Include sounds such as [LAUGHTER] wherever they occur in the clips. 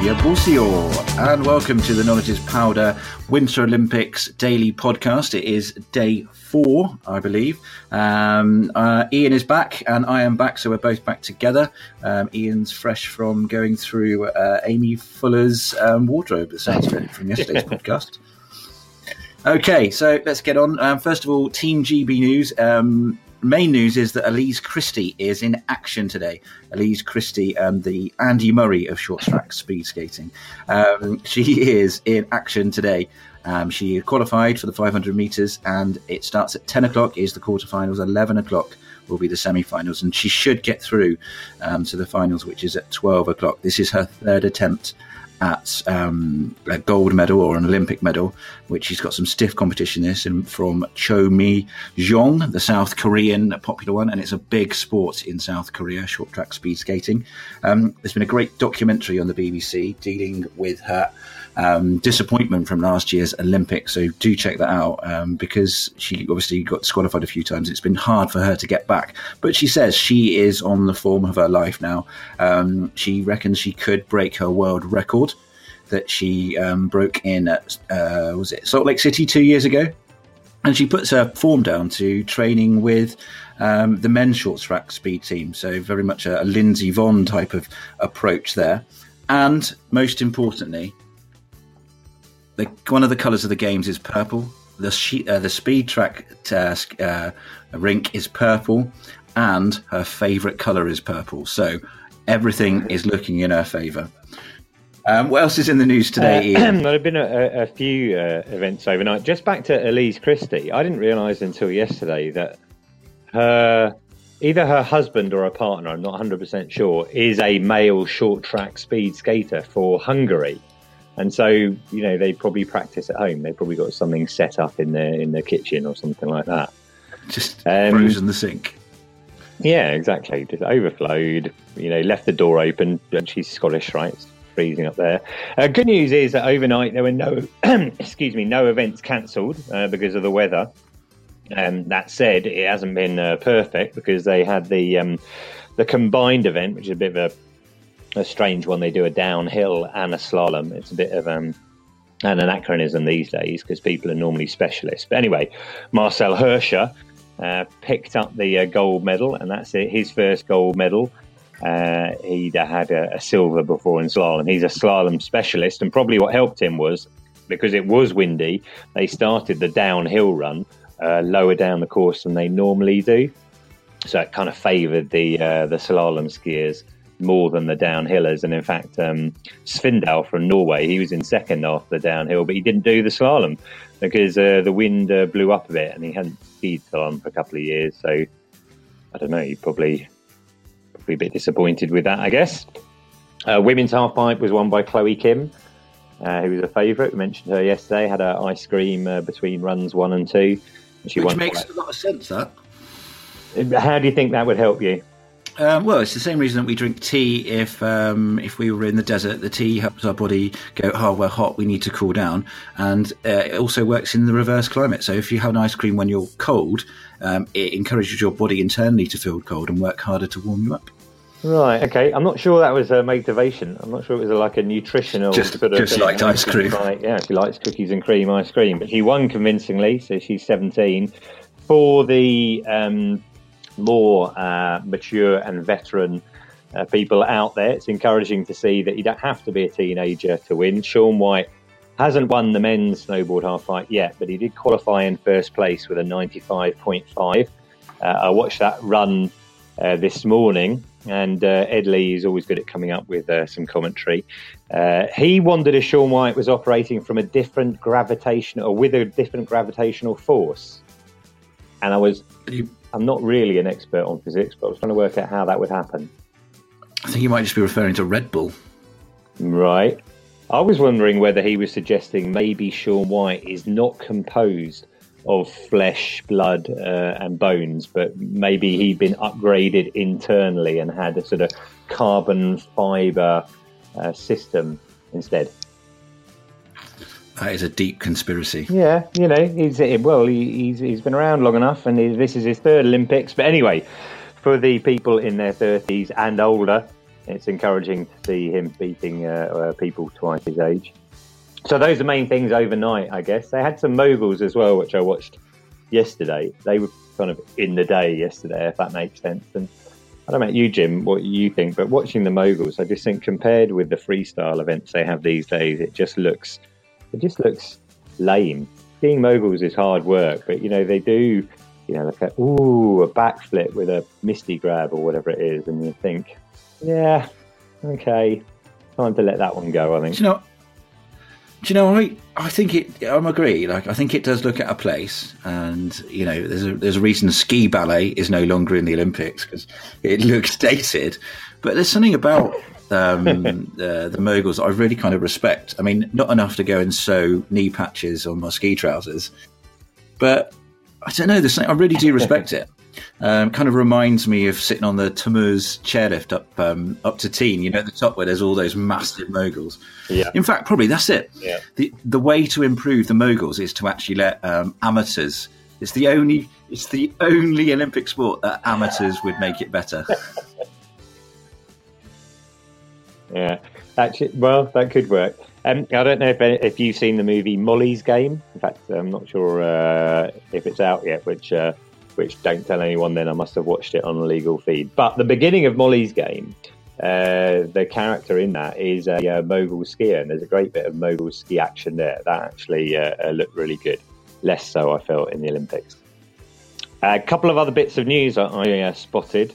Yabusio, and welcome to the Knowledge is Powder Winter Olympics daily podcast. It is day four, I believe. Um, uh, Ian is back, and I am back, so we're both back together. Um, Ian's fresh from going through uh, Aimee Fuller's um, wardrobe, it sounds from yesterday's [LAUGHS] podcast. Okay, so let's get on. Um, first of all, Team GB news. Um, main news is that Elise Christie is in action today. Elise Christie, um, the Andy Murray of short track speed skating. Um, she is in action today. Um, she qualified for the 500 meters, and it starts at 10 o'clock. Is the quarterfinals? 11 o'clock will be the semi-finals, and she should get through um, to the finals, which is at 12 o'clock. This is her third attempt at um, a gold medal or an Olympic medal, which he's got some stiff competition this and from Cho Mi Jong, the South Korean popular one, and it's a big sport in South Korea, short track speed skating. Um, there's been a great documentary on the BBC dealing with her um, disappointment from last year's Olympics. So do check that out um, because she obviously got disqualified a few times. It's been hard for her to get back, but she says she is on the form of her life now. Um, she reckons she could break her world record that she um, broke in at uh, was it Salt Lake City two years ago, and she puts her form down to training with. Um, the men's short track speed team, so very much a, a Lindsey Vonn type of approach there. And most importantly, the, one of the colours of the games is purple. The she, uh, the speed track task uh, rink is purple, and her favourite colour is purple. So everything is looking in her favour. Um, what else is in the news today? Uh, [CLEARS THROAT] there have been a, a few uh, events overnight. Just back to Elise Christie, I didn't realise until yesterday that her either her husband or her partner, I'm not 100% sure, is a male short track speed skater for Hungary. And so, you know, they probably practice at home. They've probably got something set up in their in their kitchen or something like that. Just um, frozen the sink. Yeah, exactly. Just overflowed. You know, left the door open. And she's Scottish, right? It's freezing up there. Uh, good news is that overnight there were no, [CLEARS THROAT] excuse me, no events cancelled uh, because of the weather. Um, that said, it hasn't been uh, perfect because they had the um, the combined event, which is a bit of a, a, strange one. They do a downhill and a slalom. It's a bit of um, an anachronism these days because people are normally specialists. But anyway, Marcel Hirscher uh, picked up the uh, gold medal, and that's it, his first gold medal. Uh, he'd had a, a, silver before in slalom. He's a slalom specialist, and probably what helped him was because it was windy. They started the downhill run uh, lower down the course than they normally do, so it kind of favoured the uh, the slalom skiers more than the downhillers. And in fact, um, Svindal from Norway, he was in second after the downhill, but he didn't do the slalom because uh, the wind uh, blew up a bit, and he hadn't skied slalom for a couple of years. So I don't know. He probably probably a bit disappointed with that, I guess. Uh, women's halfpipe was won by Chloe Kim, uh, who was a favourite. We mentioned her yesterday. Had her ice cream uh, between runs one and two. She Which makes a lot of sense. That. How do you think that would help you? Um, well, it's the same reason that we drink tea. If um, if we were in the desert, the tea helps our body go. Oh, we're hot. We need to cool down, and uh, it also works in the reverse climate. So if you have an ice cream when you're cold, um, it encourages your body internally to feel cold and work harder to warm you up. Right. Okay. I'm not sure that was a motivation. I'm not sure it was a, like a nutritional just, sort of just thing. like ice cream. Like, yeah, she likes cookies and cream ice cream, but she won convincingly. So she's 17 for the um, more uh, mature and veteran uh, people out there. It's encouraging to see that you don't have to be a teenager to win. Shaun White hasn't won the men's snowboard half pipe yet, but he did qualify in first place with a 95.5. Uh, I watched that run uh, this morning and uh, Ed Leigh is always good at coming up with uh, some commentary. Uh, he wondered if Shaun White was operating from a different gravitational or with a different gravitational force. And I was, I'm not really an expert on physics, but I was trying to work out how that would happen. I think you might just be referring to Red Bull. Right. I was wondering whether he was suggesting maybe Shaun White is not composed of flesh, blood, uh, and bones, but maybe he'd been upgraded internally and had a sort of carbon fiber uh, system instead. That is a deep conspiracy. Yeah, you know, he's well, he, he's he's been around long enough, and this is his third Olympics. But anyway, for the people in their thirties and older, it's encouraging to see him beating uh, uh, people twice his age. So those are the main things overnight, I guess. They had some moguls as well, which I watched yesterday. They were kind of in the day yesterday, if that makes sense. And I don't know about you, Jim, what you think, but watching the moguls, I just think compared with the freestyle events they have these days, it just looks, it just looks lame. Being moguls is hard work, but you know they do, you know, like a, ooh, a backflip with a misty grab or whatever it is, and you think, yeah, okay, time to let that one go. I think. Do you know, do you know? I I think it. I'm agree. Like I think it does look at a place, and you know, there's a there's a reason ski ballet is no longer in the Olympics because it [LAUGHS] looks dated. But there's something about um, uh, the moguls I really kind of respect. I mean, not enough to go and sew knee patches on my ski trousers, but I don't know. This I really do respect it. Um, kind of reminds me of sitting on the Tommeuses chairlift up um, up to Tignes, you know, at the top where there's all those massive moguls. Yeah. In fact, probably that's it. Yeah. The the way to improve the moguls is to actually let um, amateurs. It's the only it's the only Olympic sport that amateurs would make it better. [LAUGHS] Yeah, actually, well, that could work. Um, I don't know if if you've seen the movie Molly's Game. In fact, I'm not sure uh, if it's out yet. Which uh, which don't tell anyone. Then I must have watched it on a legal feed. But the beginning of Molly's Game, uh, the character in that is a, uh, mogul skier, and there's a great bit of mogul ski action there. That actually uh, uh, looked really good. Less so, I felt, in the Olympics. A couple of other bits of news I, I spotted.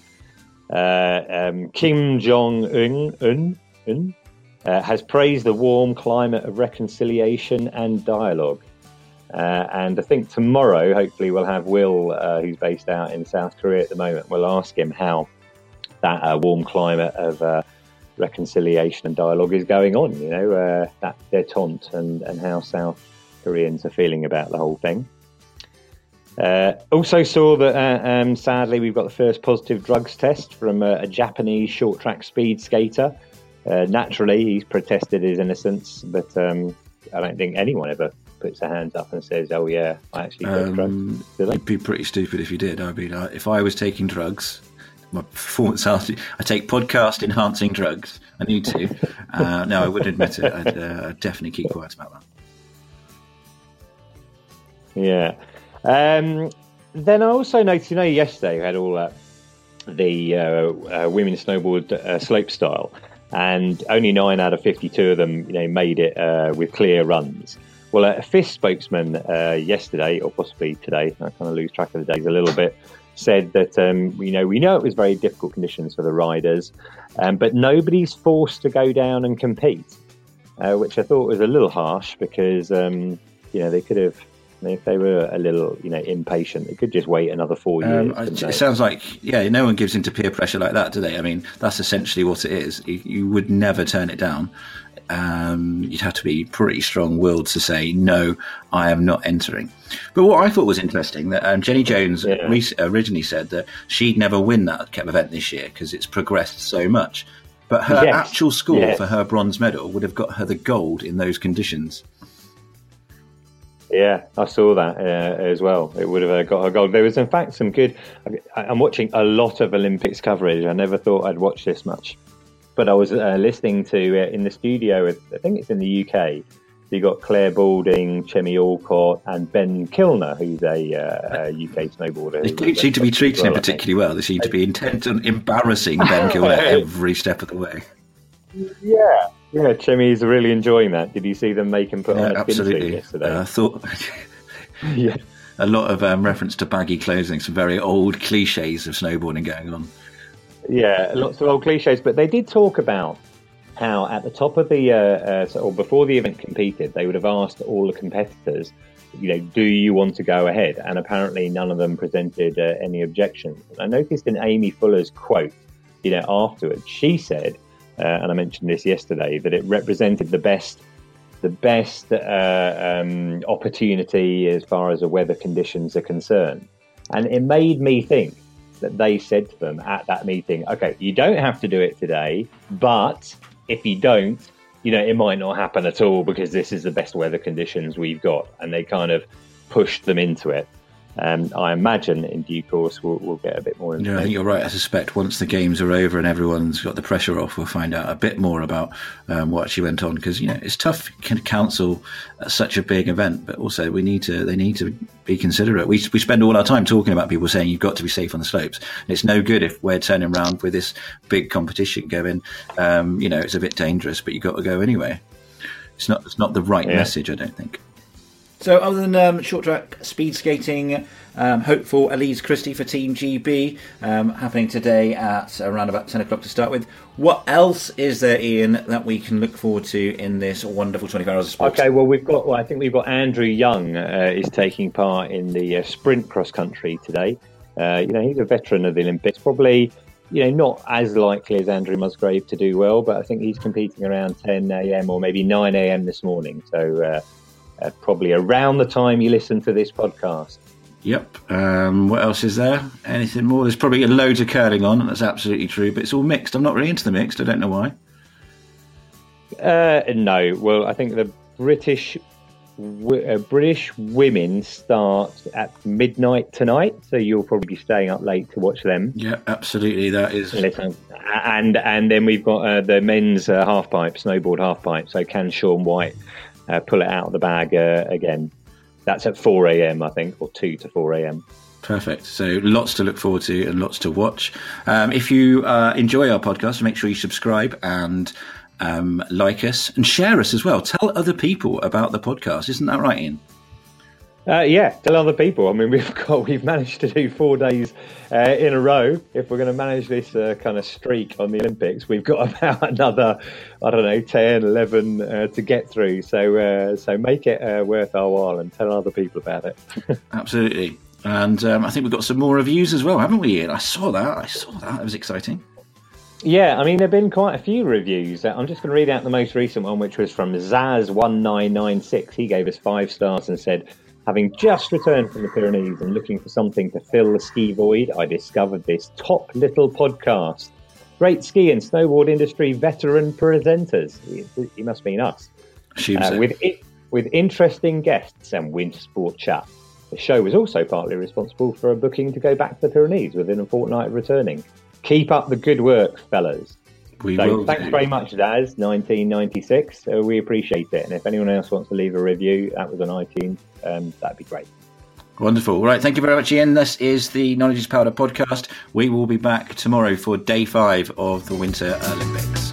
Um, Kim Jong Un, Uh, has praised the warm climate of reconciliation and dialogue. Uh, and I think tomorrow, hopefully, we'll have Will, uh, who's based out in South Korea at the moment. We'll ask him how that uh, warm climate of uh, reconciliation and dialogue is going on. You know, uh, that detente and, and how South Koreans are feeling about the whole thing. Uh, also saw that um, sadly we've got the first positive drugs test from a Japanese short track speed skater uh, naturally, he's protested his innocence, but um, I don't think anyone ever puts their hands up and says, "Oh yeah, I actually took um, drugs." It'd be pretty stupid if you did. I mean, if I was taking drugs, my performance [LAUGHS] art, I take podcast enhancing drugs. I need to. Uh, no, I wouldn't admit it. I'd, uh, I'd, definitely keep quiet about that. Yeah. Um, then I also noticed, you know, yesterday we had all that the uh, uh women's snowboard uh, slope style and only nine out of 52 of them, you know, made it uh, with clear runs. Well, a FIS spokesman uh, yesterday, or possibly today, I kind of lose track of the days a little bit, said that um, you know we know it was very difficult conditions for the riders, um, but nobody's forced to go down and compete, uh, which I thought was a little harsh because um, you know they could have if they were a little, you know, impatient, they could just wait another four years. Um, it sounds like, yeah, no one gives into peer pressure like that, do they? I mean, that's essentially what it is. You, you would never turn it down. Um, you'd have to be pretty strong-willed to say no, I am not entering. But what I thought was interesting that um, Jenny Jones yeah. re- originally said that she'd never win that event this year because it's progressed so much. But her yes. actual score yes. for her bronze medal would have got her the gold in those conditions. Yeah, I saw that uh, as well. It would have uh, got a gold. There was, in fact, some good. I'm watching a lot of Olympics coverage. I never thought I'd watch this much, but I was uh, listening to it in the studio. I think it's in the UK. You got Clare Balding, Chemmy Alcott, and Ben Kilner, who's a, uh, a UK snowboarder. They don't seem to be treating well, him particularly well. They seem to be intent on embarrassing Ben [LAUGHS] Kilner every step of the way. Yeah, yeah, Chemmy's really enjoying that. Did you see them make him put yeah, on a absolutely. yesterday? Uh, I thought. [LAUGHS] yeah. A lot of um, reference to baggy clothing, some very old cliches of snowboarding going on. Yeah, lots of old cliches, but they did talk about how at the top of the, uh, uh, or before the event competed, they would have asked all the competitors, you know, do you want to go ahead? And apparently none of them presented uh, any objections. I noticed in Aimee Fuller's quote, you know, afterwards, she said, uh, and I mentioned this yesterday, that it represented the best the best uh, um, opportunity as far as the weather conditions are concerned. And it made me think that they said to them at that meeting, okay, you don't have to do it today, but if you don't, you know, it might not happen at all because this is the best weather conditions we've got. And they kind of pushed them into it. Um, I imagine in due course we'll, we'll get a bit more. Yeah, I think you're right. I suspect once the games are over and everyone's got the pressure off, we'll find out a bit more about um, what actually went on. Because you know it's tough to counsel such a big event, but also we need to they need to be considerate. We we spend all our time talking about people saying you've got to be safe on the slopes. And it's no good if we're turning around with this big competition going. Um, you know, it's a bit dangerous, but you've got to go anyway. It's not it's not the right yeah. message, I don't think. So, other than um, short track speed skating, um, hopeful Elise Christie for Team GB um, happening today at around about 10 o'clock to start with. What else is there, Ian, that we can look forward to in this wonderful 24 hours of sport? Okay, well, we've got, well, I think we've got Andrew Young uh, is taking part in the uh, sprint cross country today. Uh, you know, he's a veteran of the Olympics, probably you know, not as likely as Andrew Musgrave to do well, but I think he's competing around 10 a.m. or maybe 9 a.m. this morning. So uh, probably around the time you listen to this podcast. Yep. Um, what else is there? Anything more? There's probably loads of curling on, that's absolutely true. But it's all mixed. I'm not really into the mixed. I don't know why. Uh, no. Well, I think the British uh, British women start at midnight tonight, so you'll probably be staying up late to watch them. Yeah, absolutely. That is. And and then we've got uh, the men's uh, half pipe, snowboard half pipe. So can Shaun White uh, pull it out of the bag uh, again? That's at four a.m. I think, or two to four a.m. Perfect. So lots to look forward to and lots to watch. Um, if you uh, enjoy our podcast, make sure you subscribe and um, like us and share us as well. Tell other people about the podcast. Isn't that right, Ian? Uh, yeah, tell other people. I mean, [LAUGHS] we've got we've managed to do four days uh, in a row. If we're going to manage this uh, kind of streak on the Olympics, we've got [LAUGHS] about another, I don't know, 10, 11 uh, to get through. So, uh, so make it uh, worth our while and tell other people about it. [LAUGHS] Absolutely. And um, I think we've got some more reviews as well, haven't we, Ian? I saw that. I saw that. It was exciting. Yeah, I mean, there have been quite a few reviews. I'm just going to read out the most recent one, which was from Zaz1996. He gave us five stars and said, Having just returned from the Pyrenees and looking for something to fill the ski void, I discovered this top little podcast. Great ski and snowboard industry veteran presenters. He, must mean us. Uh, with, it, with interesting guests and winter sport chat. The show was also partly responsible for a booking to go back to the Pyrenees within a fortnight of returning. Keep up the good work, fellas. We so will thanks do. very much, Daz, 1996. Uh, we appreciate it. And if anyone else wants to leave a review, that was on iTunes, um, that'd be great. Wonderful. All right. Thank you very much, Ian. This is the Knowledge is Powder podcast. We will be back tomorrow for day five of the Winter Olympics.